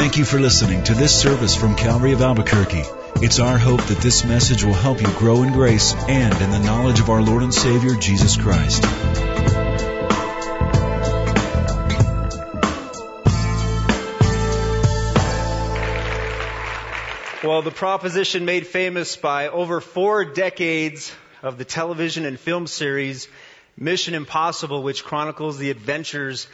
Thank you for listening to this service from Calvary of Albuquerque. It's our hope that this message will help you grow in grace and in the knowledge of our Lord and Savior, Jesus Christ. Well, the proposition made famous by over four decades of the television and film series Mission Impossible, which chronicles the adventures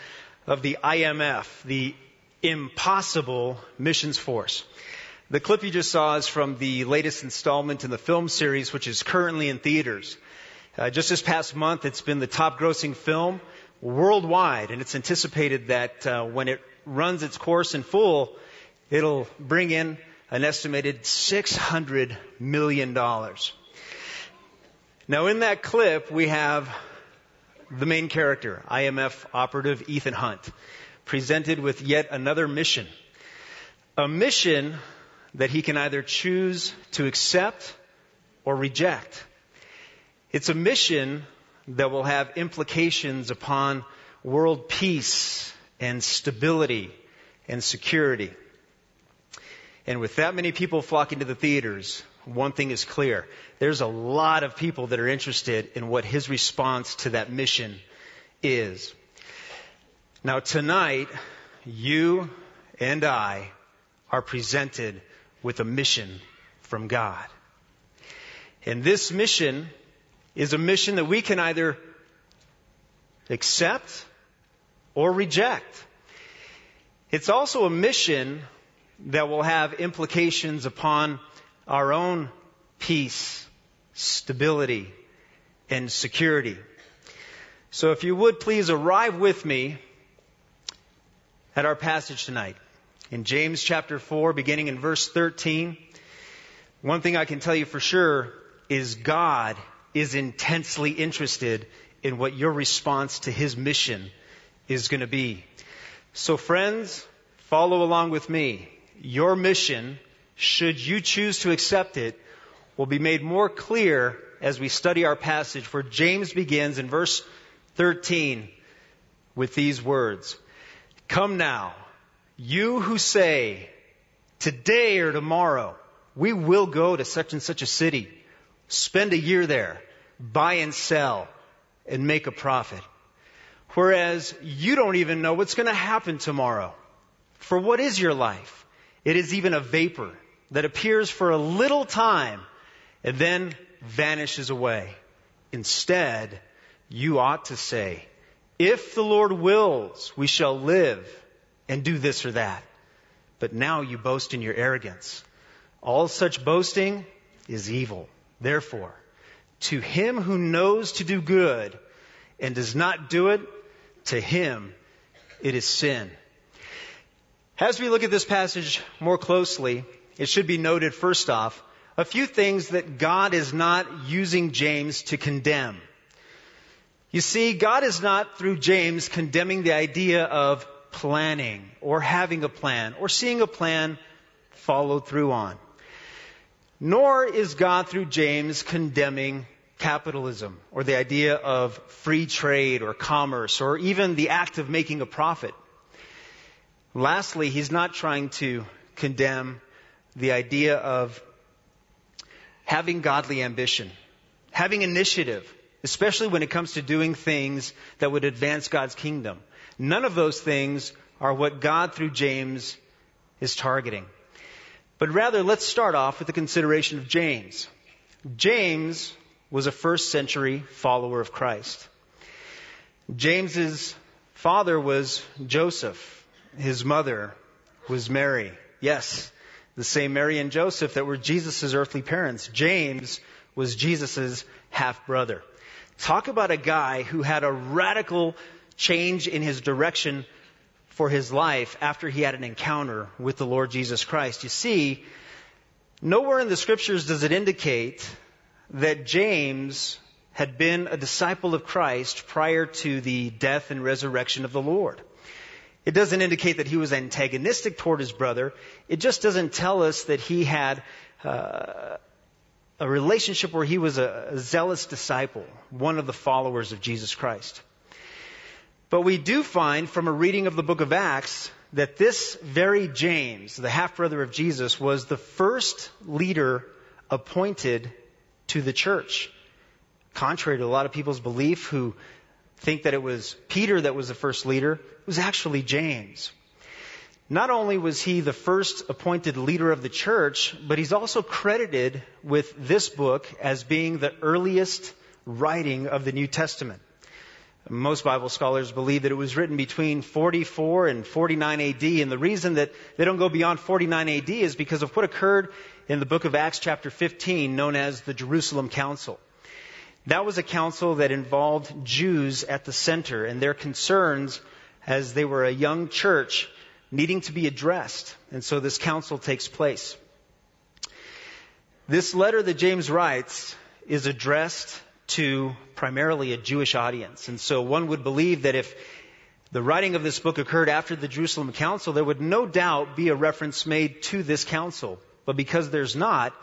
of the IMF, the Impossible Missions Force. The clip you just saw is from the latest installment in the film series, which is currently in theaters. Uh, just this past month, it's been the top grossing film worldwide, and it's anticipated that uh, when it runs its course in full, it'll bring in an estimated $600 million. Now, in that clip, we have the main character, IMF operative Ethan Hunt presented with yet another mission. A mission that he can either choose to accept or reject. It's a mission that will have implications upon world peace and stability and security. And with that many people flocking to the theaters, one thing is clear. There's a lot of people that are interested in what his response to that mission is. Now, tonight, you and I are presented with a mission from God. And this mission is a mission that we can either accept or reject. It's also a mission that will have implications upon our own peace, stability, and security. So if you would please arrive with me at our passage tonight. In James chapter 4, beginning in verse 13, one thing I can tell you for sure is God is intensely interested in what your response to His mission is going to be. So friends, follow along with me. Your mission, should you choose to accept it, will be made more clear as we study our passage where James begins in verse 13 with these words. Come now, you who say, today or tomorrow, we will go to such and such a city, spend a year there, buy and sell, and make a profit. Whereas you don't even know what's going to happen tomorrow. For what is your life? It is even a vapor that appears for a little time and then vanishes away. Instead, you ought to say, if the Lord wills, we shall live and do this or that. But now you boast in your arrogance. All such boasting is evil. Therefore, to him who knows to do good and does not do it, to him it is sin. As we look at this passage more closely, it should be noted first off, a few things that God is not using James to condemn. You see, God is not through James condemning the idea of planning or having a plan or seeing a plan followed through on. Nor is God through James condemning capitalism or the idea of free trade or commerce or even the act of making a profit. Lastly, he's not trying to condemn the idea of having godly ambition, having initiative, especially when it comes to doing things that would advance God's kingdom. None of those things are what God through James is targeting. But rather, let's start off with the consideration of James. James was a first century follower of Christ. James's father was Joseph. His mother was Mary. Yes, the same Mary and Joseph that were Jesus' earthly parents. James was Jesus' half brother. Talk about a guy who had a radical change in his direction for his life after he had an encounter with the Lord Jesus Christ. You see, nowhere in the scriptures does it indicate that James had been a disciple of Christ prior to the death and resurrection of the Lord. It doesn't indicate that he was antagonistic toward his brother. It just doesn't tell us that he had uh, a relationship where he was a, a zealous disciple, one of the followers of Jesus Christ. But we do find from a reading of the book of Acts that this very James, the half brother of Jesus, was the first leader appointed to the church. Contrary to a lot of people's belief who think that it was Peter that was the first leader, it was actually James. Not only was he the first appointed leader of the church, but he's also credited with this book as being the earliest writing of the New Testament. Most Bible scholars believe that it was written between 44 and 49 AD, and the reason that they don't go beyond 49 AD is because of what occurred in the book of Acts chapter 15, known as the Jerusalem Council. That was a council that involved Jews at the center and their concerns as they were a young church needing to be addressed. And so this council takes place. This letter that James writes is addressed to primarily a Jewish audience. And so one would believe that if the writing of this book occurred after the Jerusalem Council, there would no doubt be a reference made to this council. But because there's not,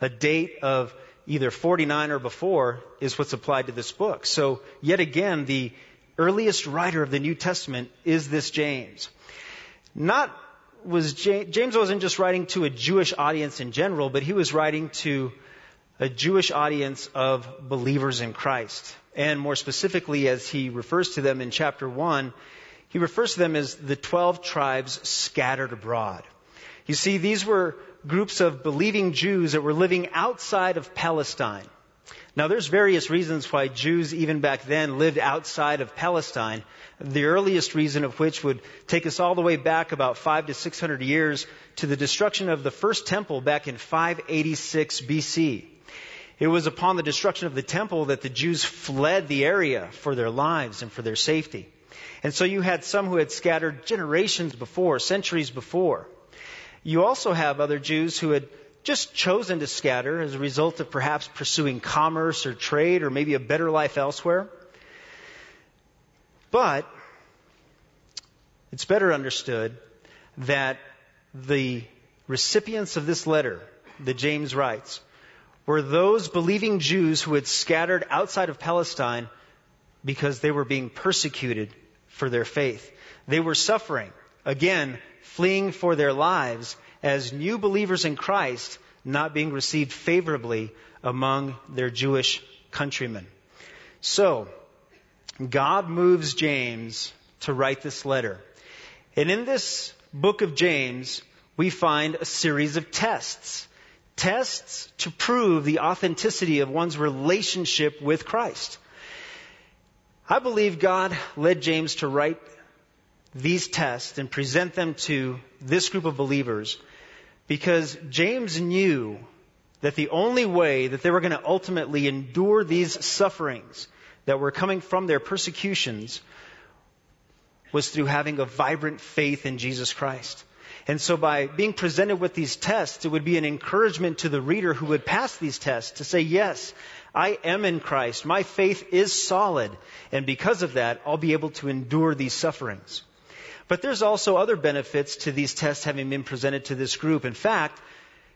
a date of either 49 or before is what's applied to this book. So yet again, the earliest writer of the New Testament is this James. Not was James, wasn't just writing to a Jewish audience in general, but he was writing to a Jewish audience of believers in Christ. And more specifically, as he refers to them in chapter 1, he refers to them as the 12 tribes scattered abroad. You see, these were groups of believing Jews that were living outside of Palestine. Now, there's various reasons why Jews, even back then, lived outside of Palestine. The earliest reason of which would take us all the way back about five to six hundred years to the destruction of the first temple back in 586 BC. It was upon the destruction of the temple that the Jews fled the area for their lives and for their safety. And so you had some who had scattered generations before, centuries before. You also have other Jews who had just chosen to scatter as a result of perhaps pursuing commerce or trade or maybe a better life elsewhere. But it's better understood that the recipients of this letter that James writes were those believing Jews who had scattered outside of Palestine because they were being persecuted for their faith. They were suffering, again, fleeing for their lives as new believers in Christ, not being received favorably among their Jewish countrymen. So, God moves James to write this letter. And in this book of James, we find a series of tests tests to prove the authenticity of one's relationship with Christ. I believe God led James to write these tests and present them to this group of believers because James knew that the only way that they were going to ultimately endure these sufferings that were coming from their persecutions was through having a vibrant faith in Jesus Christ. And so by being presented with these tests, it would be an encouragement to the reader who would pass these tests to say, yes, I am in Christ. My faith is solid. And because of that, I'll be able to endure these sufferings. But there's also other benefits to these tests having been presented to this group. In fact,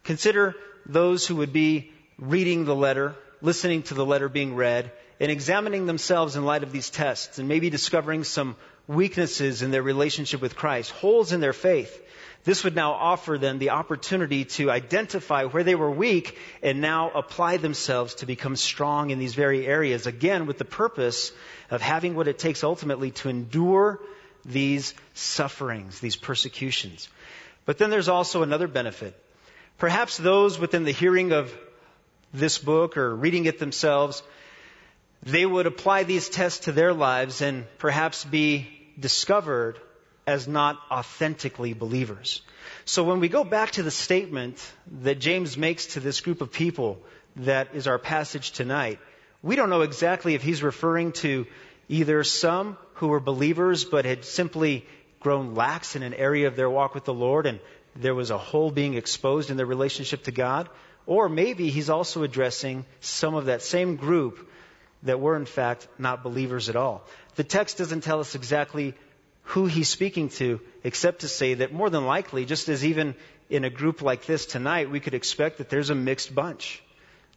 consider those who would be reading the letter, listening to the letter being read, and examining themselves in light of these tests, and maybe discovering some weaknesses in their relationship with Christ, holes in their faith. This would now offer them the opportunity to identify where they were weak and now apply themselves to become strong in these very areas, again, with the purpose of having what it takes ultimately to endure these sufferings, these persecutions. But then there's also another benefit. Perhaps those within the hearing of this book or reading it themselves, they would apply these tests to their lives and perhaps be discovered as not authentically believers. So when we go back to the statement that James makes to this group of people that is our passage tonight, we don't know exactly if he's referring to either some who were believers but had simply grown lax in an area of their walk with the Lord and there was a hole being exposed in their relationship to God, or maybe he's also addressing some of that same group that were in fact not believers at all. The text doesn't tell us exactly who he's speaking to, except to say that more than likely, just as even in a group like this tonight, we could expect that there's a mixed bunch.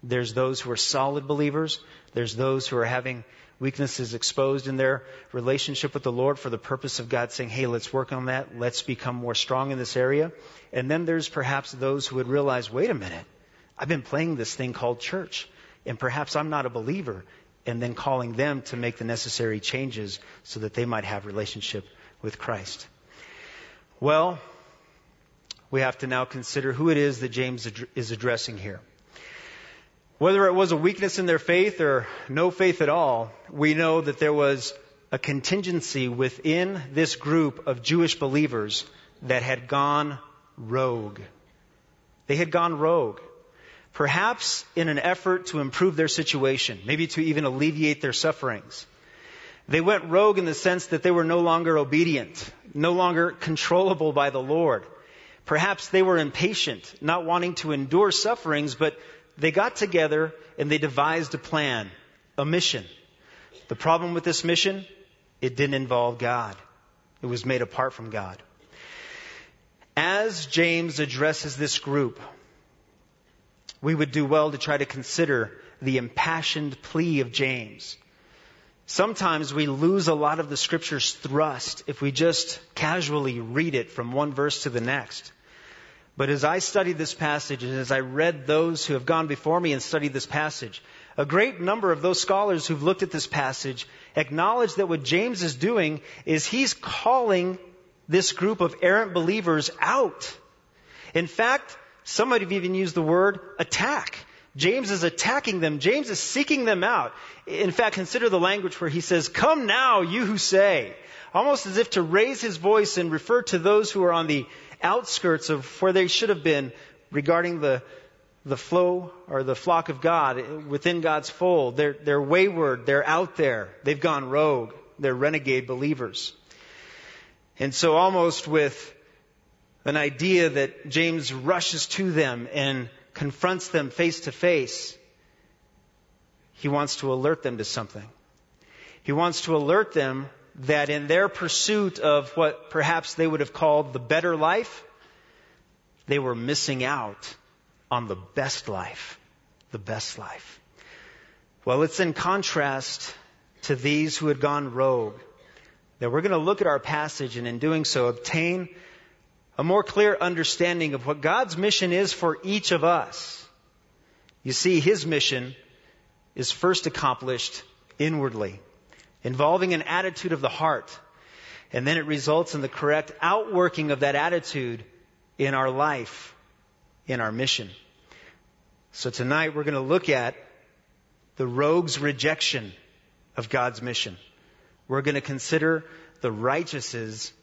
There's those who are solid believers. There's those who are having weaknesses exposed in their relationship with the Lord for the purpose of God saying, hey, let's work on that. Let's become more strong in this area. And then there's perhaps those who would realize, wait a minute, I've been playing this thing called church, and perhaps I'm not a believer. And then calling them to make the necessary changes so that they might have relationship with Christ. Well, we have to now consider who it is that James is addressing here. Whether it was a weakness in their faith or no faith at all, we know that there was a contingency within this group of Jewish believers that had gone rogue. They had gone rogue. Perhaps in an effort to improve their situation, maybe to even alleviate their sufferings. They went rogue in the sense that they were no longer obedient, no longer controllable by the Lord. Perhaps they were impatient, not wanting to endure sufferings, but they got together and they devised a plan, a mission. The problem with this mission, it didn't involve God. It was made apart from God. As James addresses this group, we would do well to try to consider the impassioned plea of James. Sometimes we lose a lot of the scripture's thrust if we just casually read it from one verse to the next. But as I studied this passage and as I read those who have gone before me and studied this passage, a great number of those scholars who've looked at this passage acknowledge that what James is doing is he's calling this group of errant believers out. In fact, some might have even used the word attack. James is attacking them. James is seeking them out. In fact, consider the language where he says, Come now, you who say. Almost as if to raise his voice and refer to those who are on the outskirts of where they should have been regarding the, the flow or the flock of God within God's fold. They're, they're wayward. They're out there. They've gone rogue. They're renegade believers. And so almost with an idea that James rushes to them and confronts them face to face, he wants to alert them to something. He wants to alert them that in their pursuit of what perhaps they would have called the better life, they were missing out on the best life. The best life. Well, it's in contrast to these who had gone rogue that we're going to look at our passage and in doing so obtain a more clear understanding of what God's mission is for each of us. You see, His mission is first accomplished inwardly involving an attitude of the heart. And then it results in the correct outworking of that attitude in our life, in our mission. So tonight we're going to look at the rogue's rejection of God's mission. We're going to consider the righteous's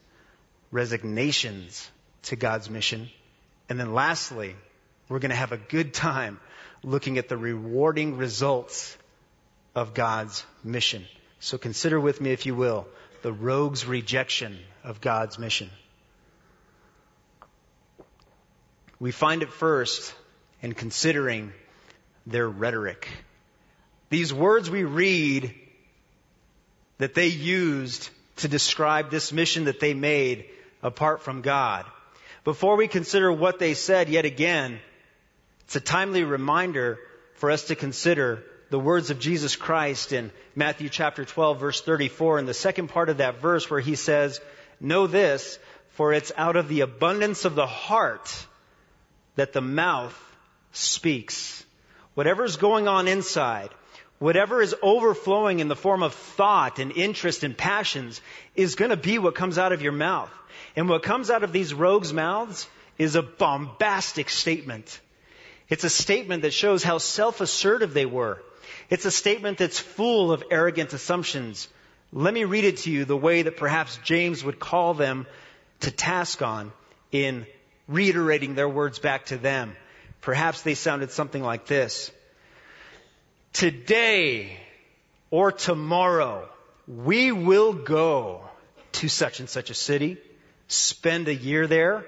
resignations to God's mission. And then lastly, we're going to have a good time looking at the rewarding results of God's mission. So consider with me, if you will, the rogue's rejection of God's mission. We find it first in considering their rhetoric. These words we read that they used to describe this mission that they made apart from God. Before we consider what they said yet again, it's a timely reminder for us to consider the words of Jesus Christ in Matthew chapter 12 verse 34 in the second part of that verse where he says, know this, for it's out of the abundance of the heart that the mouth speaks. Whatever's going on inside, whatever is overflowing in the form of thought and interest and passions is going to be what comes out of your mouth. And what comes out of these rogues' mouths is a bombastic statement. It's a statement that shows how self-assertive they were. It's a statement that's full of arrogant assumptions. Let me read it to you the way that perhaps James would call them to task on in reiterating their words back to them. Perhaps they sounded something like this. Today or tomorrow, we will go to such and such a city, spend a year there,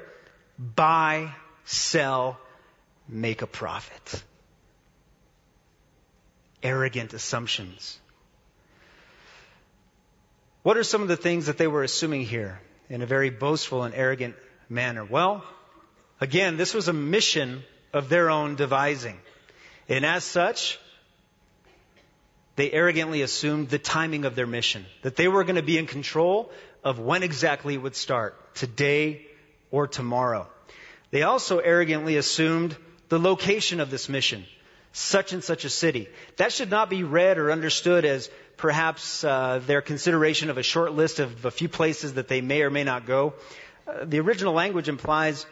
buy, sell, make a profit arrogant assumptions. What are some of the things that they were assuming here in a very boastful and arrogant manner? Well, again, this was a mission of their own devising. And as such, they arrogantly assumed the timing of their mission, that they were going to be in control of when exactly it would start, today or tomorrow. They also arrogantly assumed the location of this mission, such and such a city. That should not be read or understood as perhaps uh, their consideration of a short list of a few places that they may or may not go. Uh, the original language implies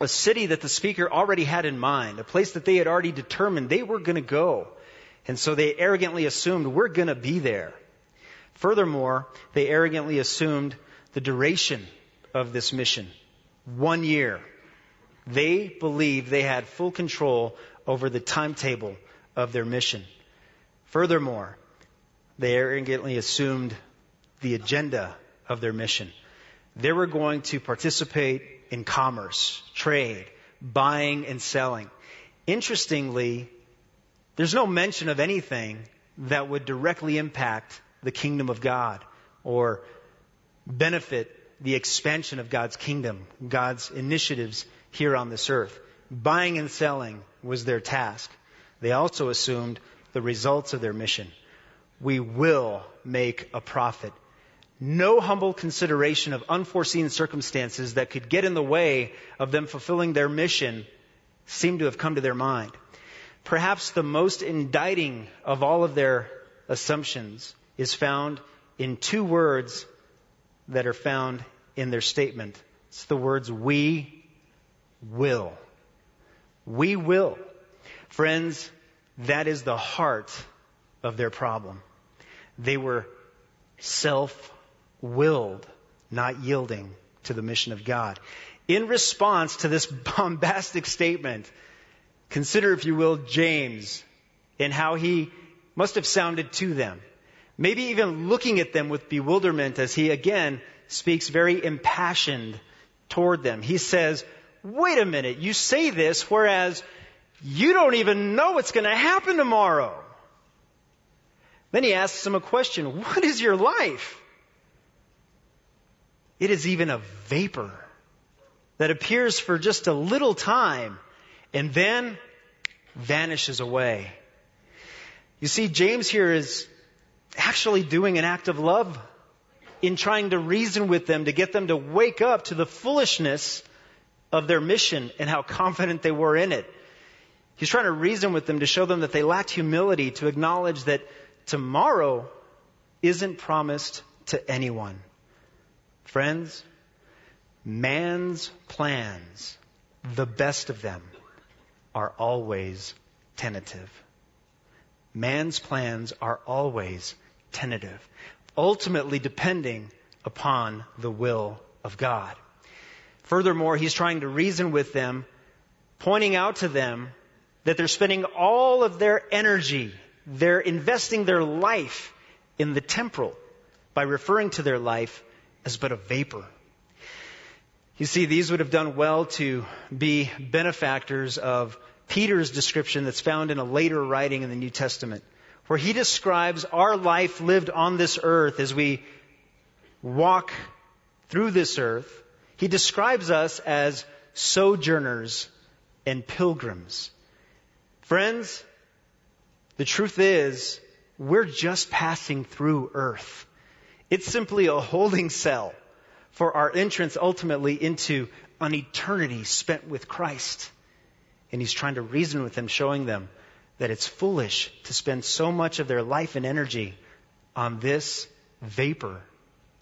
a city that the speaker already had in mind, a place that they had already determined they were going to go. And so they arrogantly assumed we're going to be there. Furthermore, they arrogantly assumed the duration of this mission. One year. They believed they had full control over the timetable of their mission. Furthermore, they arrogantly assumed the agenda of their mission. They were going to participate in commerce, trade, buying and selling. Interestingly, there's no mention of anything that would directly impact the kingdom of God or benefit the expansion of God's kingdom, God's initiatives here on this earth. Buying and selling was their task. They also assumed the results of their mission. We will make a profit. No humble consideration of unforeseen circumstances that could get in the way of them fulfilling their mission seemed to have come to their mind. Perhaps the most indicting of all of their assumptions is found in two words that are found in their statement. It's the words we will. We will. Friends, that is the heart of their problem. They were self willed, not yielding to the mission of God. In response to this bombastic statement, Consider, if you will, James and how he must have sounded to them. Maybe even looking at them with bewilderment as he again speaks very impassioned toward them. He says, wait a minute, you say this whereas you don't even know what's going to happen tomorrow. Then he asks them a question. What is your life? It is even a vapor that appears for just a little time and then vanishes away. You see, James here is actually doing an act of love in trying to reason with them to get them to wake up to the foolishness of their mission and how confident they were in it. He's trying to reason with them to show them that they lacked humility, to acknowledge that tomorrow isn't promised to anyone. Friends, man's plans, the best of them, are always tentative. Man's plans are always tentative, ultimately depending upon the will of God. Furthermore, he's trying to reason with them, pointing out to them that they're spending all of their energy, they're investing their life in the temporal by referring to their life as but a vapor. You see, these would have done well to be benefactors of Peter's description that's found in a later writing in the New Testament, where he describes our life lived on this earth as we walk through this earth. He describes us as sojourners and pilgrims. Friends, the truth is, we're just passing through earth. It's simply a holding cell for our entrance ultimately into an eternity spent with Christ. And he's trying to reason with them, showing them that it's foolish to spend so much of their life and energy on this vapor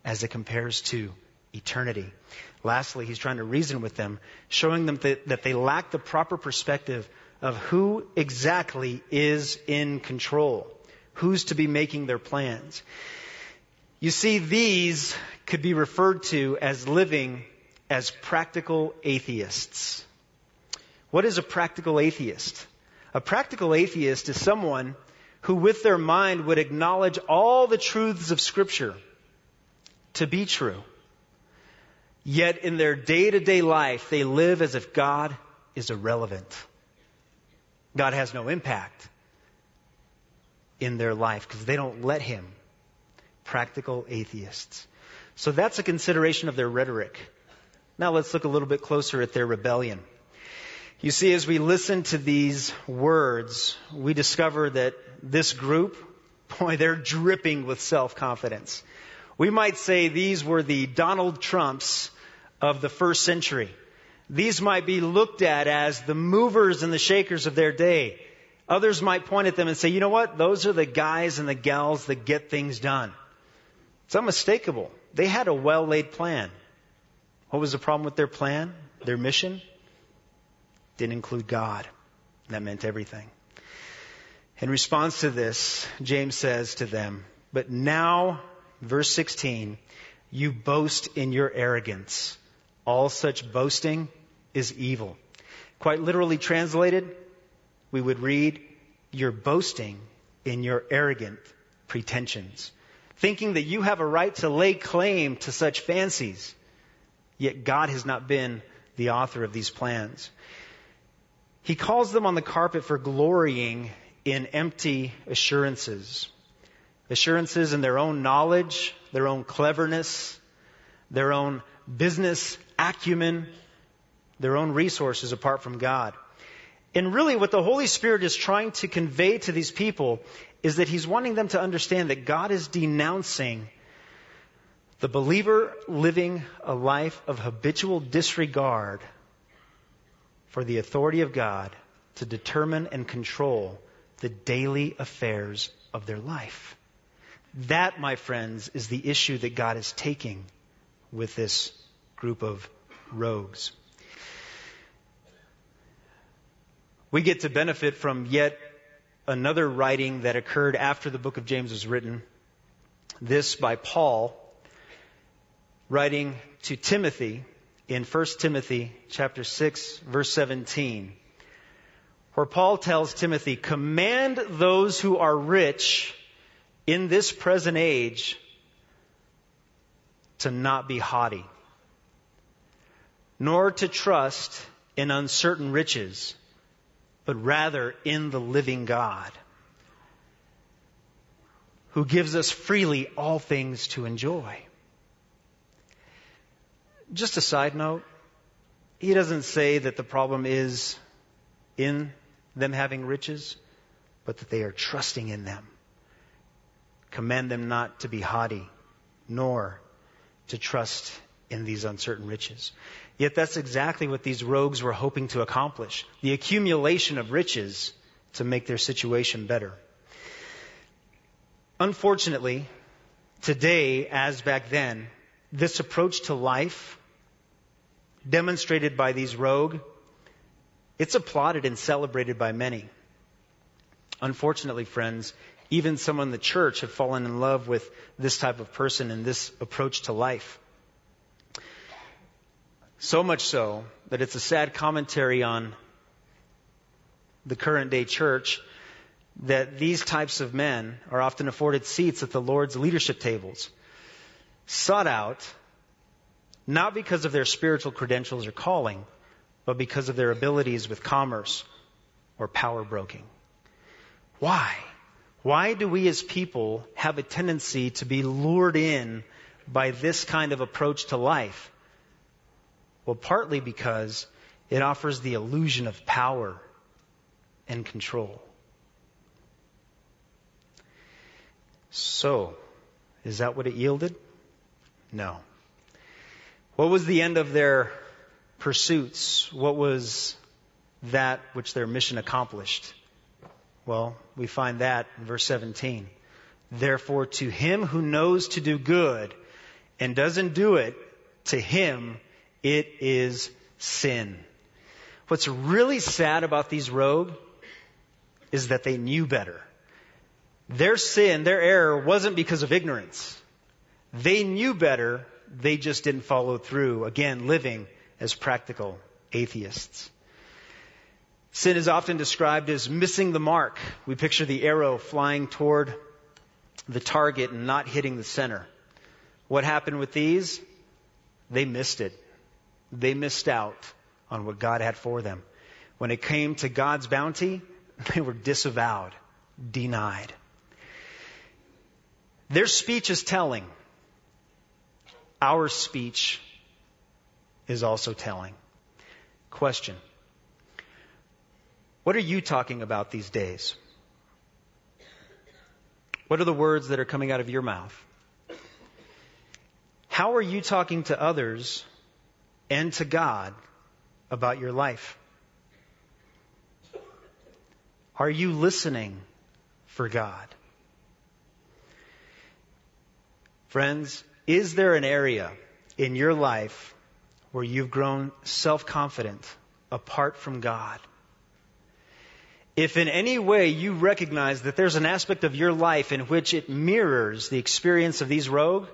as it compares to eternity. Lastly, he's trying to reason with them, showing them that, that they lack the proper perspective of who exactly is in control, who's to be making their plans. You see, these could be referred to as living as practical atheists. What is a practical atheist? A practical atheist is someone who with their mind would acknowledge all the truths of scripture to be true. Yet in their day to day life, they live as if God is irrelevant. God has no impact in their life because they don't let Him practical atheists. So that's a consideration of their rhetoric. Now let's look a little bit closer at their rebellion. You see, as we listen to these words, we discover that this group, boy, they're dripping with self-confidence. We might say these were the Donald Trumps of the first century. These might be looked at as the movers and the shakers of their day. Others might point at them and say, you know what? Those are the guys and the gals that get things done. It's unmistakable. They had a well laid plan. What was the problem with their plan? Their mission? Didn't include God. That meant everything. In response to this, James says to them, But now, verse 16, you boast in your arrogance. All such boasting is evil. Quite literally translated, we would read, You're boasting in your arrogant pretensions, thinking that you have a right to lay claim to such fancies. Yet God has not been the author of these plans. He calls them on the carpet for glorying in empty assurances. Assurances in their own knowledge, their own cleverness, their own business acumen, their own resources apart from God. And really, what the Holy Spirit is trying to convey to these people is that He's wanting them to understand that God is denouncing the believer living a life of habitual disregard for the authority of God to determine and control the daily affairs of their life. That, my friends, is the issue that God is taking with this group of rogues. We get to benefit from yet another writing that occurred after the book of James was written. This by Paul, writing to Timothy in 1 Timothy chapter 6 verse 17 where Paul tells Timothy, command those who are rich in this present age to not be haughty, nor to trust in uncertain riches, but rather in the living God, who gives us freely all things to enjoy. Just a side note, he doesn't say that the problem is in them having riches, but that they are trusting in them. Command them not to be haughty, nor to trust in these uncertain riches. Yet that's exactly what these rogues were hoping to accomplish. The accumulation of riches to make their situation better. Unfortunately, today, as back then, this approach to life demonstrated by these rogue, it's applauded and celebrated by many. Unfortunately, friends, even someone in the church have fallen in love with this type of person and this approach to life. So much so that it's a sad commentary on the current day church that these types of men are often afforded seats at the Lord's leadership tables, sought out not because of their spiritual credentials or calling, but because of their abilities with commerce or power broking. Why? Why do we as people have a tendency to be lured in by this kind of approach to life? Well, partly because it offers the illusion of power and control. So, is that what it yielded? No. What was the end of their pursuits? What was that which their mission accomplished? Well, we find that in verse 17. Therefore, to him who knows to do good and doesn't do it, to him it is sin. What's really sad about these rogue is that they knew better. Their sin, their error wasn't because of ignorance. They knew better they just didn't follow through, again, living as practical atheists. Sin is often described as missing the mark. We picture the arrow flying toward the target and not hitting the center. What happened with these? They missed it. They missed out on what God had for them. When it came to God's bounty, they were disavowed, denied. Their speech is telling. Our speech is also telling. Question. What are you talking about these days? What are the words that are coming out of your mouth? How are you talking to others and to God about your life? Are you listening for God? Friends, is there an area in your life where you've grown self confident apart from God? If in any way you recognize that there's an aspect of your life in which it mirrors the experience of these rogue,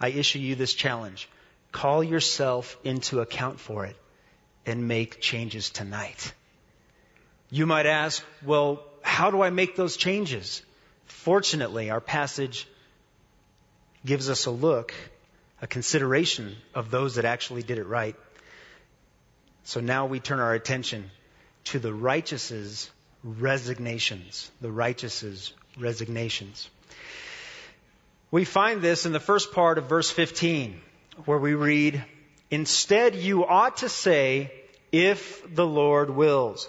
I issue you this challenge. Call yourself into account for it and make changes tonight. You might ask, well, how do I make those changes? Fortunately, our passage gives us a look, a consideration of those that actually did it right. So now we turn our attention to the righteous's resignations. The righteous's resignations. We find this in the first part of verse 15, where we read, Instead, you ought to say, if the Lord wills.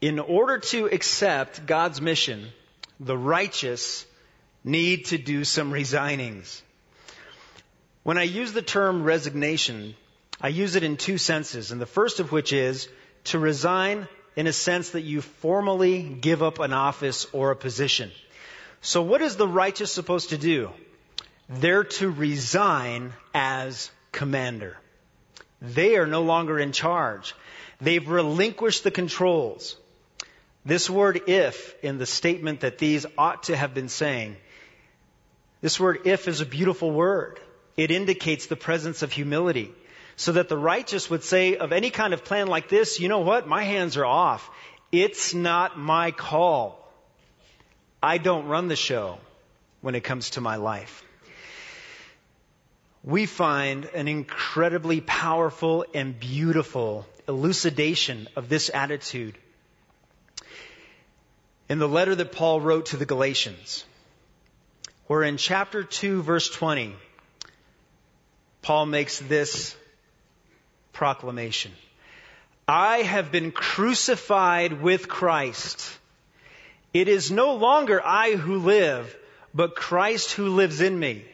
In order to accept God's mission, the righteous need to do some resignings. When I use the term resignation, I use it in two senses, and the first of which is to resign in a sense that you formally give up an office or a position. So what is the righteous supposed to do? They're to resign as commander. They are no longer in charge. They've relinquished the controls. This word if in the statement that these ought to have been saying, this word if is a beautiful word. It indicates the presence of humility. So that the righteous would say of any kind of plan like this, you know what? My hands are off. It's not my call. I don't run the show when it comes to my life. We find an incredibly powerful and beautiful elucidation of this attitude in the letter that Paul wrote to the Galatians, where in chapter 2, verse 20, Paul makes this proclamation I have been crucified with Christ. It is no longer I who live, but Christ who lives in me.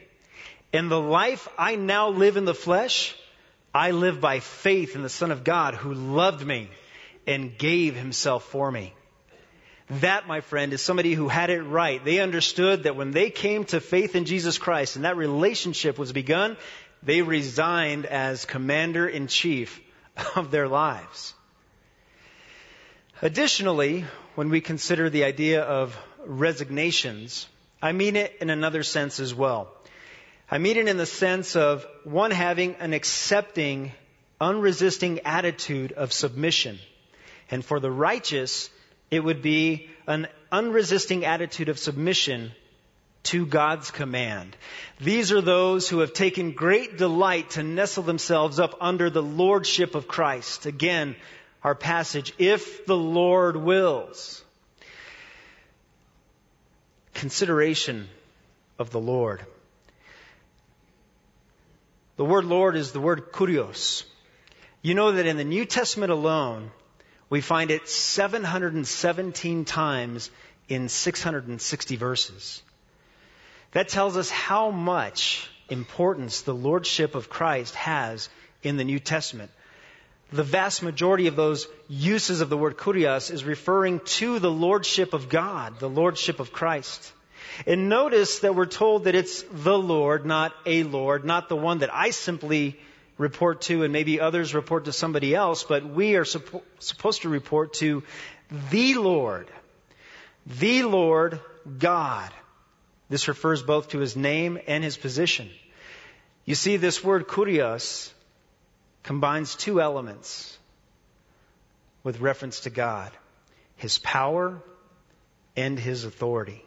And the life I now live in the flesh, I live by faith in the Son of God who loved me and gave himself for me. That, my friend, is somebody who had it right. They understood that when they came to faith in Jesus Christ and that relationship was begun, they resigned as commander in chief of their lives. Additionally, when we consider the idea of resignations, I mean it in another sense as well. I mean it in the sense of one having an accepting, unresisting attitude of submission. And for the righteous, it would be an unresisting attitude of submission to God's command. These are those who have taken great delight to nestle themselves up under the lordship of Christ. Again, our passage, if the Lord wills. Consideration of the Lord. The word Lord is the word kurios. You know that in the New Testament alone, we find it 717 times in 660 verses. That tells us how much importance the Lordship of Christ has in the New Testament the vast majority of those uses of the word kurios is referring to the lordship of God, the lordship of Christ. And notice that we're told that it's the Lord, not a Lord, not the one that I simply report to and maybe others report to somebody else, but we are suppo- supposed to report to the Lord, the Lord God. This refers both to his name and his position. You see, this word kurios combines two elements with reference to God His power and His authority.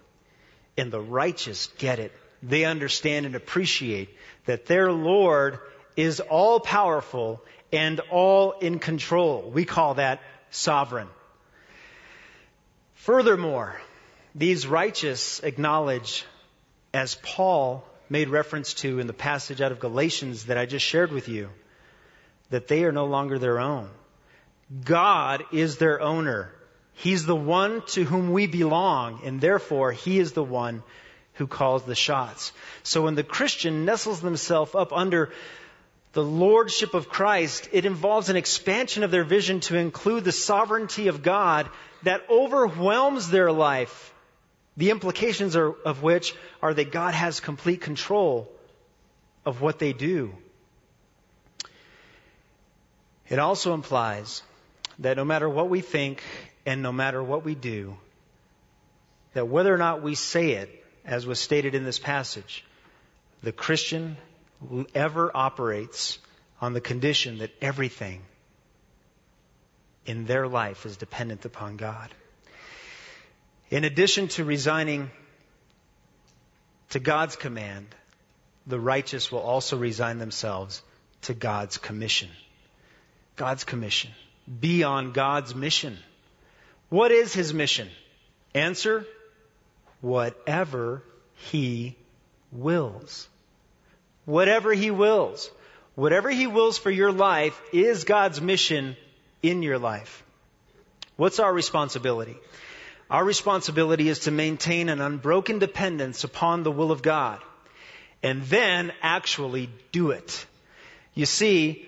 And the righteous get it. They understand and appreciate that their Lord is all powerful and all in control. We call that sovereign. Furthermore, these righteous acknowledge, as Paul made reference to in the passage out of Galatians that I just shared with you, that they are no longer their own. God is their owner. He's the one to whom we belong, and therefore He is the one who calls the shots. So when the Christian nestles themselves up under the lordship of Christ, it involves an expansion of their vision to include the sovereignty of God that overwhelms their life. The implications are, of which are that God has complete control of what they do. It also implies that no matter what we think and no matter what we do, that whether or not we say it, as was stated in this passage, the Christian ever operates on the condition that everything in their life is dependent upon God. In addition to resigning to God's command, the righteous will also resign themselves to God's commission. God's commission. Be on God's mission. What is his mission? Answer, whatever he wills. Whatever he wills. Whatever he wills for your life is God's mission in your life. What's our responsibility? Our responsibility is to maintain an unbroken dependence upon the will of God and then actually do it. You see,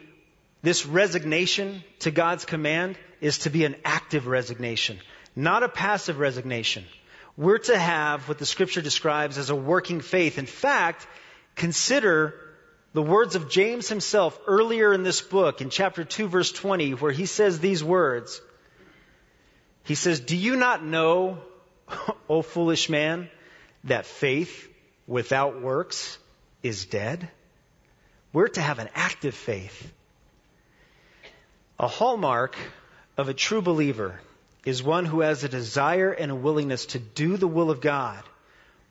this resignation to God's command is to be an active resignation, not a passive resignation. We're to have what the scripture describes as a working faith. In fact, consider the words of James himself earlier in this book in chapter 2 verse 20 where he says these words. He says, Do you not know, O foolish man, that faith without works is dead? We're to have an active faith. A hallmark of a true believer is one who has a desire and a willingness to do the will of God,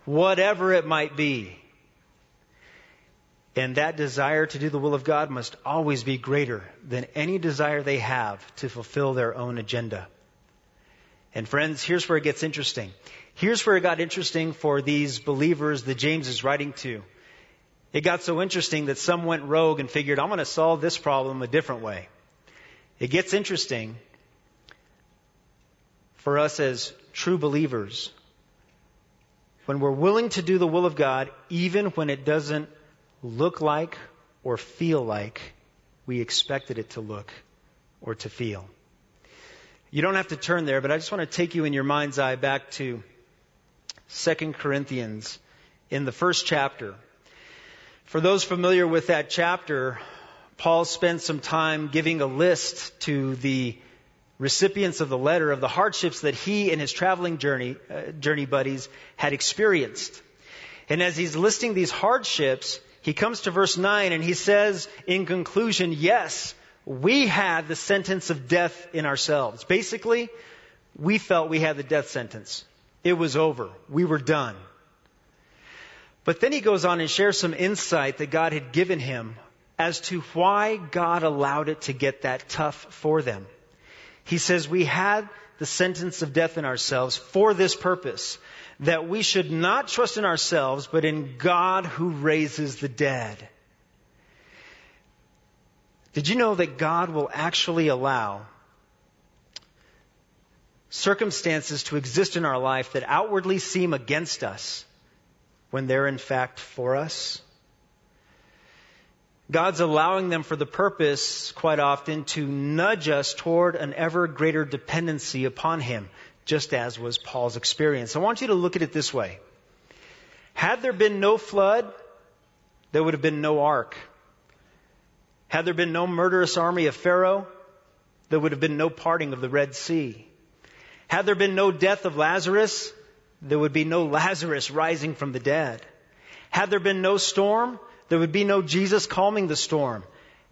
whatever it might be. And that desire to do the will of God must always be greater than any desire they have to fulfill their own agenda. And friends, here's where it gets interesting. Here's where it got interesting for these believers that James is writing to. It got so interesting that some went rogue and figured, I'm going to solve this problem a different way. It gets interesting for us as true believers when we're willing to do the will of God, even when it doesn't look like or feel like we expected it to look or to feel. You don't have to turn there, but I just want to take you in your mind's eye back to 2 Corinthians in the first chapter. For those familiar with that chapter, Paul spent some time giving a list to the recipients of the letter of the hardships that he and his traveling journey, uh, journey buddies had experienced. And as he's listing these hardships, he comes to verse 9 and he says in conclusion, yes, we had the sentence of death in ourselves. Basically, we felt we had the death sentence. It was over. We were done. But then he goes on and shares some insight that God had given him as to why God allowed it to get that tough for them. He says, We had the sentence of death in ourselves for this purpose, that we should not trust in ourselves, but in God who raises the dead. Did you know that God will actually allow circumstances to exist in our life that outwardly seem against us when they're in fact for us? God's allowing them for the purpose, quite often, to nudge us toward an ever greater dependency upon Him, just as was Paul's experience. I want you to look at it this way. Had there been no flood, there would have been no ark. Had there been no murderous army of Pharaoh, there would have been no parting of the Red Sea. Had there been no death of Lazarus, there would be no Lazarus rising from the dead. Had there been no storm, there would be no Jesus calming the storm.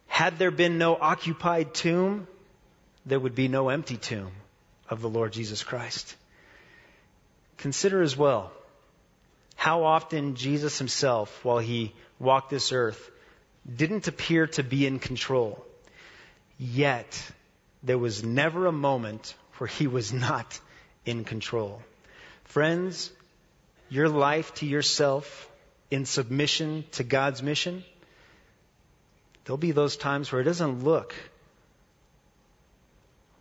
Had there been no occupied tomb, there would be no empty tomb of the Lord Jesus Christ. Consider as well how often Jesus himself, while he walked this earth, didn't appear to be in control. Yet, there was never a moment where he was not in control. Friends, your life to yourself in submission to God's mission, there'll be those times where it doesn't look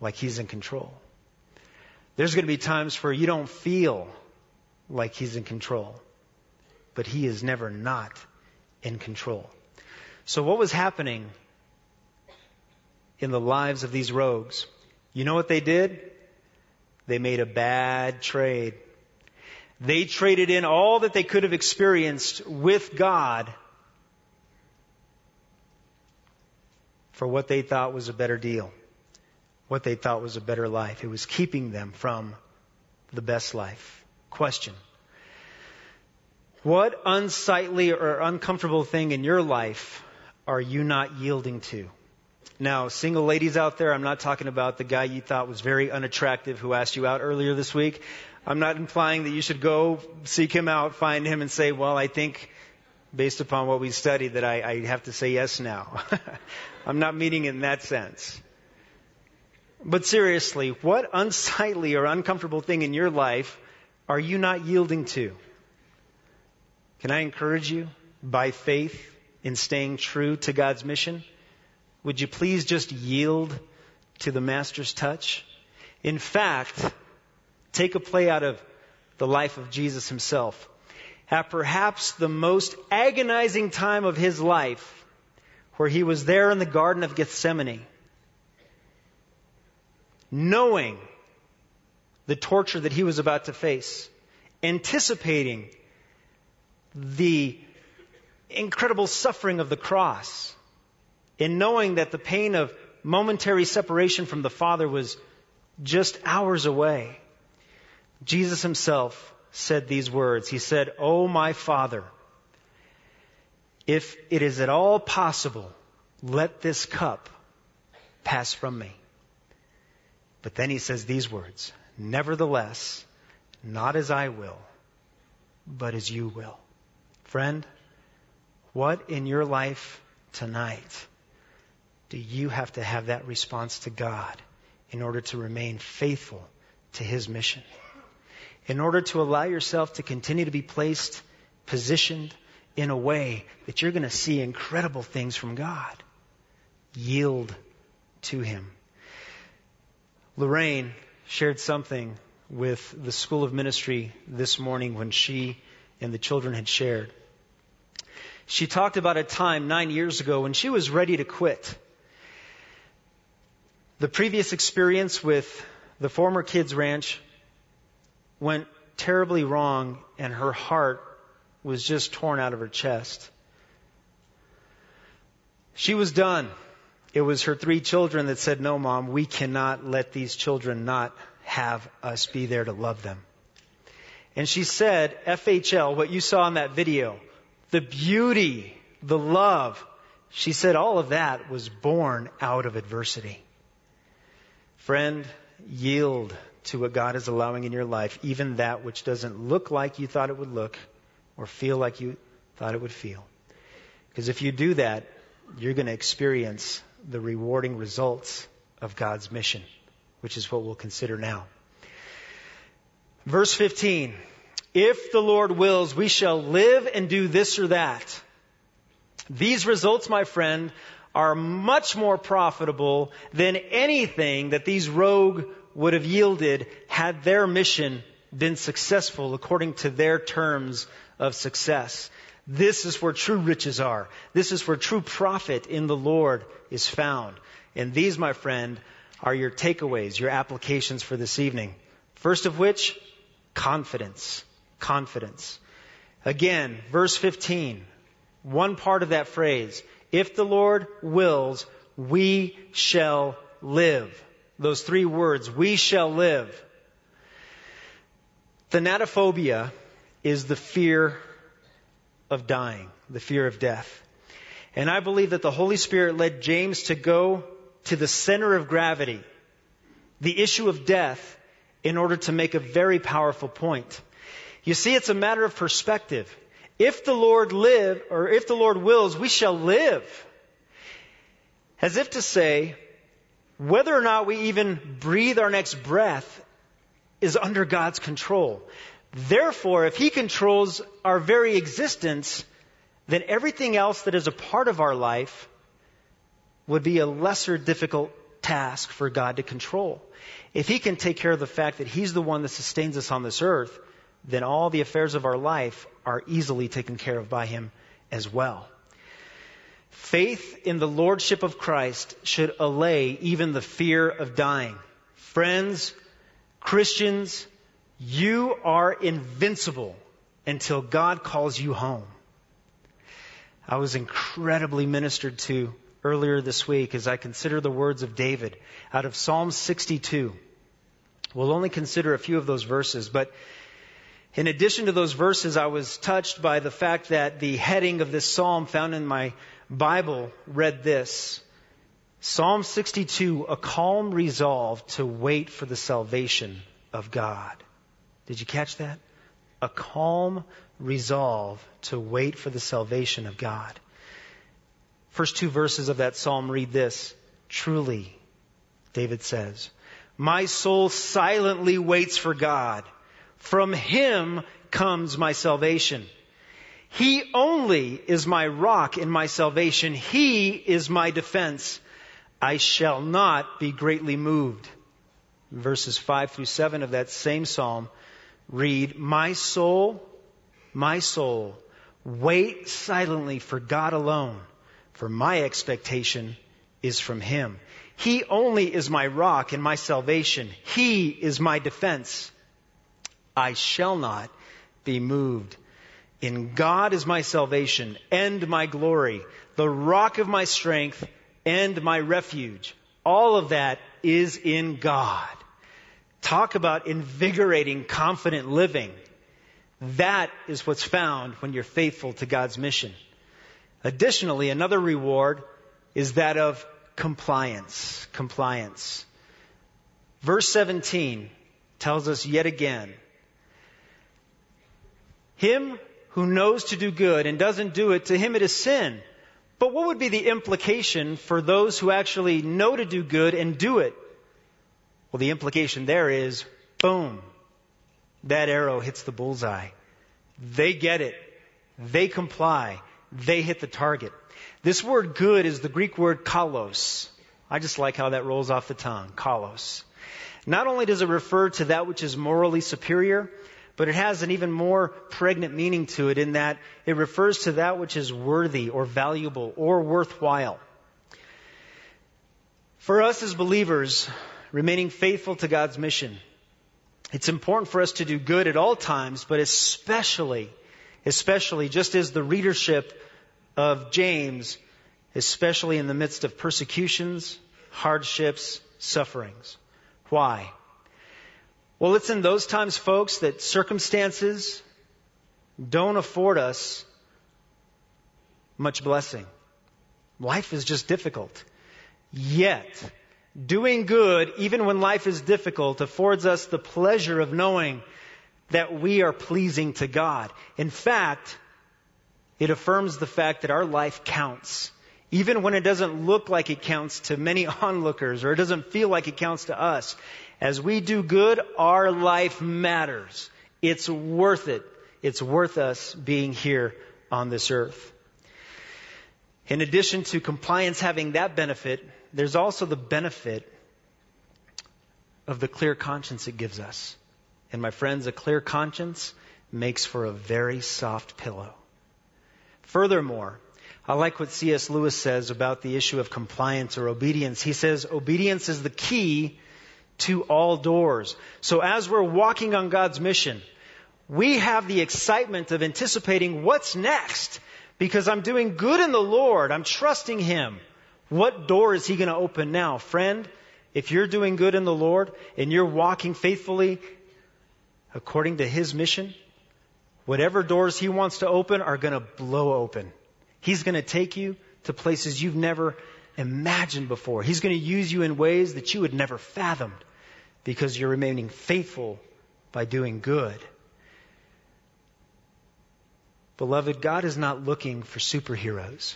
like He's in control. There's going to be times where you don't feel like He's in control, but He is never not in control. So, what was happening in the lives of these rogues? You know what they did? They made a bad trade. They traded in all that they could have experienced with God for what they thought was a better deal, what they thought was a better life. It was keeping them from the best life. Question. What unsightly or uncomfortable thing in your life are you not yielding to? Now, single ladies out there, I'm not talking about the guy you thought was very unattractive who asked you out earlier this week. I'm not implying that you should go seek him out, find him, and say, well, I think based upon what we studied that I, I have to say yes now. I'm not meaning it in that sense. But seriously, what unsightly or uncomfortable thing in your life are you not yielding to? Can I encourage you by faith in staying true to God's mission? Would you please just yield to the Master's touch? In fact, take a play out of the life of Jesus himself. At perhaps the most agonizing time of his life, where he was there in the Garden of Gethsemane, knowing the torture that he was about to face, anticipating the incredible suffering of the cross, in knowing that the pain of momentary separation from the Father was just hours away, Jesus himself said these words. He said, Oh, my Father, if it is at all possible, let this cup pass from me. But then he says these words, Nevertheless, not as I will, but as you will. Friend, what in your life tonight do you have to have that response to God in order to remain faithful to His mission? In order to allow yourself to continue to be placed, positioned in a way that you're going to see incredible things from God. Yield to Him. Lorraine shared something with the School of Ministry this morning when she and the children had shared. She talked about a time nine years ago when she was ready to quit. The previous experience with the former kids ranch went terribly wrong and her heart was just torn out of her chest. She was done. It was her three children that said, no, mom, we cannot let these children not have us be there to love them. And she said, FHL, what you saw in that video, the beauty, the love, she said all of that was born out of adversity. Friend, yield to what God is allowing in your life, even that which doesn't look like you thought it would look or feel like you thought it would feel. Because if you do that, you're going to experience the rewarding results of God's mission, which is what we'll consider now. Verse 15. If the Lord wills, we shall live and do this or that. These results, my friend, are much more profitable than anything that these rogue would have yielded had their mission been successful according to their terms of success. This is where true riches are. This is where true profit in the Lord is found. And these, my friend, are your takeaways, your applications for this evening. First of which, confidence. Confidence. Again, verse 15. One part of that phrase. If the Lord wills, we shall live. Those three words, we shall live. Thanatophobia is the fear of dying, the fear of death. And I believe that the Holy Spirit led James to go to the center of gravity, the issue of death, in order to make a very powerful point. You see, it's a matter of perspective. If the Lord live, or if the Lord wills, we shall live. As if to say, whether or not we even breathe our next breath is under God's control. Therefore, if He controls our very existence, then everything else that is a part of our life would be a lesser difficult task for God to control. If He can take care of the fact that He's the one that sustains us on this earth, then all the affairs of our life are easily taken care of by Him as well. Faith in the Lordship of Christ should allay even the fear of dying. Friends, Christians, you are invincible until God calls you home. I was incredibly ministered to earlier this week as I consider the words of David out of Psalm 62. We'll only consider a few of those verses, but in addition to those verses, I was touched by the fact that the heading of this psalm found in my Bible read this Psalm 62, a calm resolve to wait for the salvation of God. Did you catch that? A calm resolve to wait for the salvation of God. First two verses of that psalm read this Truly, David says, my soul silently waits for God. From him comes my salvation. He only is my rock in my salvation. He is my defense. I shall not be greatly moved. Verses 5 through 7 of that same psalm read, My soul, my soul, wait silently for God alone, for my expectation is from Him. He only is my rock and my salvation. He is my defense. I shall not be moved. In God is my salvation and my glory, the rock of my strength and my refuge. All of that is in God. Talk about invigorating, confident living. That is what's found when you're faithful to God's mission. Additionally, another reward is that of compliance. Compliance. Verse 17 tells us yet again Him who knows to do good and doesn't do it, to him it is sin. But what would be the implication for those who actually know to do good and do it? Well, the implication there is boom, that arrow hits the bullseye. They get it. They comply. They hit the target. This word good is the Greek word kalos. I just like how that rolls off the tongue. Kalos. Not only does it refer to that which is morally superior, but it has an even more pregnant meaning to it in that it refers to that which is worthy or valuable or worthwhile. For us as believers, remaining faithful to God's mission, it's important for us to do good at all times, but especially, especially just as the readership of James, especially in the midst of persecutions, hardships, sufferings. Why? Well, it's in those times, folks, that circumstances don't afford us much blessing. Life is just difficult. Yet, doing good, even when life is difficult, affords us the pleasure of knowing that we are pleasing to God. In fact, it affirms the fact that our life counts. Even when it doesn't look like it counts to many onlookers or it doesn't feel like it counts to us. As we do good, our life matters. It's worth it. It's worth us being here on this earth. In addition to compliance having that benefit, there's also the benefit of the clear conscience it gives us. And my friends, a clear conscience makes for a very soft pillow. Furthermore, I like what C.S. Lewis says about the issue of compliance or obedience. He says obedience is the key to all doors. So as we're walking on God's mission, we have the excitement of anticipating what's next because I'm doing good in the Lord. I'm trusting Him. What door is He going to open now? Friend, if you're doing good in the Lord and you're walking faithfully according to His mission, Whatever doors He wants to open are going to blow open. He's going to take you to places you've never imagined before. He's going to use you in ways that you had never fathomed because you're remaining faithful by doing good. Beloved, God is not looking for superheroes.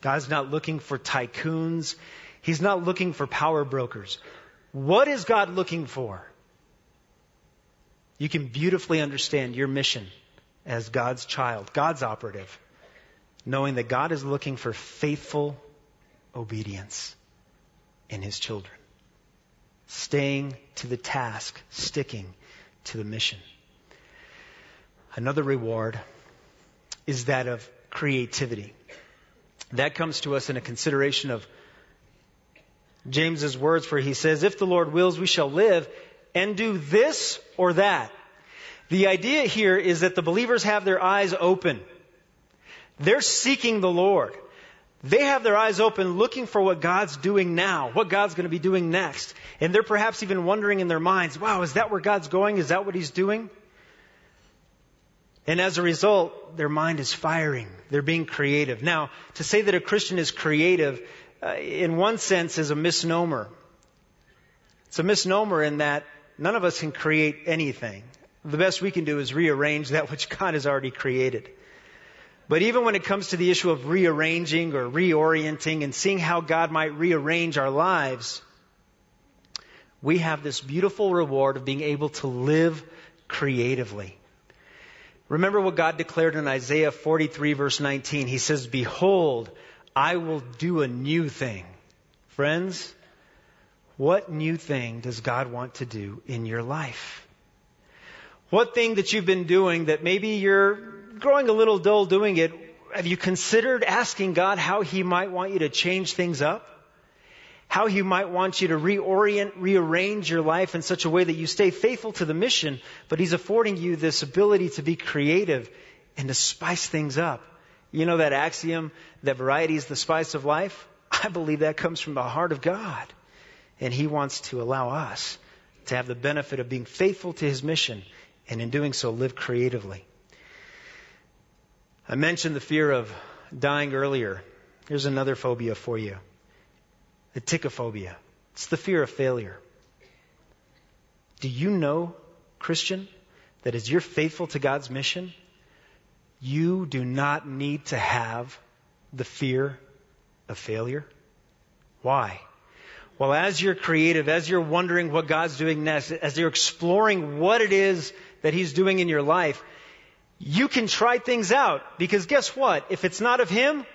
God's not looking for tycoons. He's not looking for power brokers. What is God looking for? you can beautifully understand your mission as God's child, God's operative, knowing that God is looking for faithful obedience. in his children. Staying to the task, sticking to the mission. Another reward is that of creativity. That comes to us in a consideration of James's words where he says, if the Lord wills, we shall live and do this or that. The idea here is that the believers have their eyes open. They're seeking the Lord. They have their eyes open looking for what God's doing now, what God's going to be doing next. And they're perhaps even wondering in their minds, wow, is that where God's going? Is that what He's doing? And as a result, their mind is firing. They're being creative. Now, to say that a Christian is creative, uh, in one sense, is a misnomer. It's a misnomer in that none of us can create anything. The best we can do is rearrange that which God has already created. But even when it comes to the issue of rearranging or reorienting and seeing how God might rearrange our lives, we have this beautiful reward of being able to live creatively. Remember what God declared in Isaiah 43 verse 19. He says, Behold, I will do a new thing. Friends, what new thing does God want to do in your life? What thing that you've been doing that maybe you're growing a little dull doing it, have you considered asking God how He might want you to change things up? how he might want you to reorient, rearrange your life in such a way that you stay faithful to the mission, but he's affording you this ability to be creative and to spice things up. You know that axiom that variety is the spice of life? I believe that comes from the heart of God. And he wants to allow us to have the benefit of being faithful to his mission and in doing so live creatively. I mentioned the fear of dying earlier. Here's another phobia for you Atychiphobia. It's the fear of failure. Do you know, Christian, that as you're faithful to God's mission, you do not need to have the fear of failure? Why? Well, as you're creative, as you're wondering what God's doing next, as you're exploring what it is that He's doing in your life, you can try things out because guess what? If it's not of Him,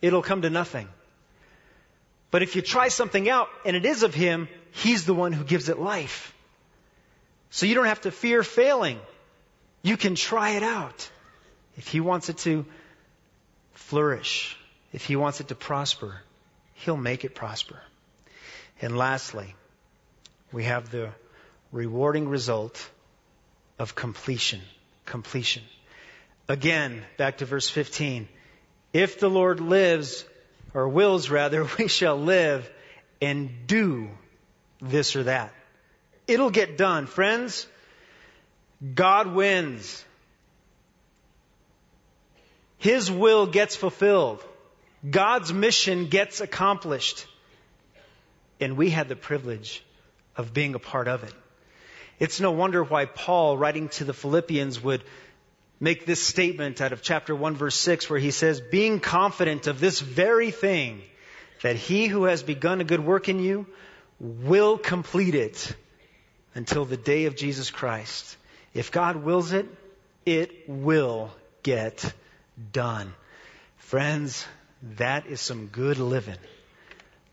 it'll come to nothing. But if you try something out and it is of Him, He's the one who gives it life. So you don't have to fear failing. You can try it out. If He wants it to flourish, if He wants it to prosper, He'll make it prosper. And lastly, we have the rewarding result of completion. Completion. Again, back to verse 15. If the Lord lives, or wills rather, we shall live and do this or that. It'll get done. Friends, God wins. His will gets fulfilled. God's mission gets accomplished. And we had the privilege of being a part of it. It's no wonder why Paul, writing to the Philippians, would make this statement out of chapter 1 verse 6 where he says, being confident of this very thing, that he who has begun a good work in you will complete it until the day of Jesus Christ. If God wills it, it will get done. Friends, that is some good living.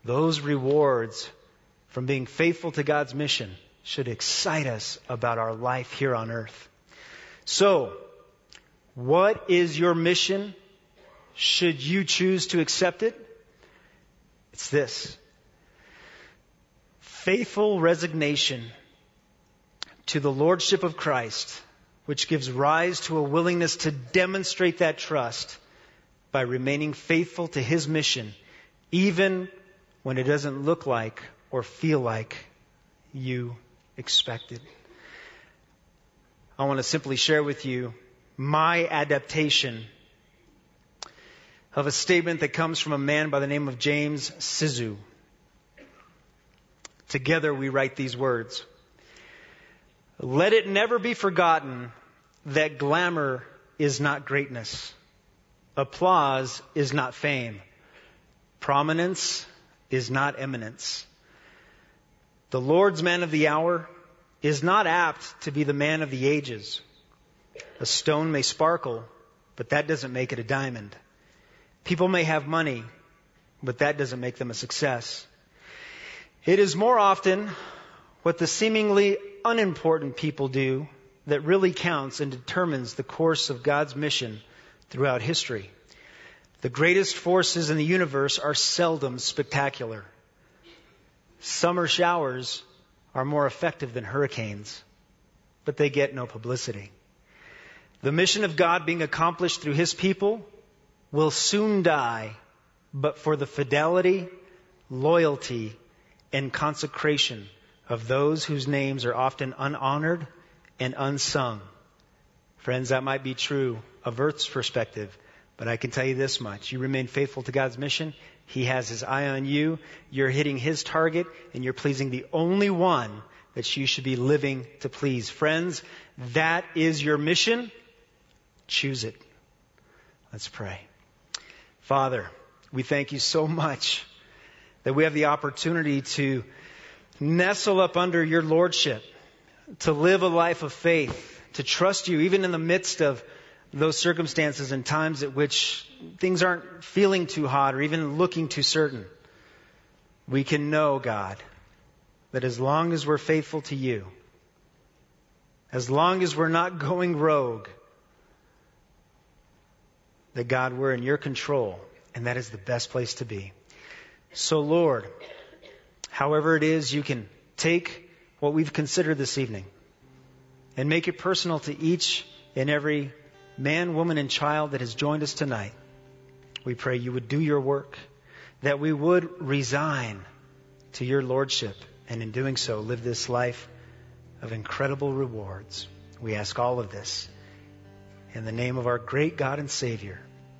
Those rewards from being faithful to God's mission should excite us about our life here on earth. So, what is your mission? Should you choose to accept it? It's this. Faithful resignation to the Lordship of Christ, which gives rise to a willingness to demonstrate that trust by remaining faithful to His mission, even when it doesn't look like or feel like you expected. I want to simply share with you my adaptation of a statement that comes from a man by the name of James Sizoo. Together we write these words. Let it never be forgotten that glamour is not greatness. Applause is not fame. Prominence is not eminence. The Lord's man of the hour is not apt to be the man of the ages. A stone may sparkle, but that doesn't make it a diamond. People may have money, but that doesn't make them a success. It is more often what the seemingly unimportant people do that really counts and determines the course of God's mission throughout history. The greatest forces in the universe are seldom spectacular. Summer showers are more effective than hurricanes, but they get no publicity. The mission of God being accomplished through His people will soon die, but for the fidelity, loyalty, and consecration of those whose names are often unhonored and unsung. Friends, that might be true of Earth's perspective, but I can tell you this much. You remain faithful to God's mission. He has His eye on you. You're hitting His target and you're pleasing the only one that you should be living to please. Friends, that is your mission. Choose it. Let's pray. Father, we thank you so much that we have the opportunity to nestle up under your lordship, to live a life of faith, to trust you even in the midst of those circumstances and times at which things aren't feeling too hot or even looking too certain. We can know, God, that as long as we're faithful to you, as long as we're not going rogue, that God, we're in your control, and that is the best place to be. So, Lord, however it is, you can take what we've considered this evening and make it personal to each and every man, woman, and child that has joined us tonight. We pray you would do your work, that we would resign to your lordship, and in doing so, live this life of incredible rewards. We ask all of this in the name of our great God and Savior,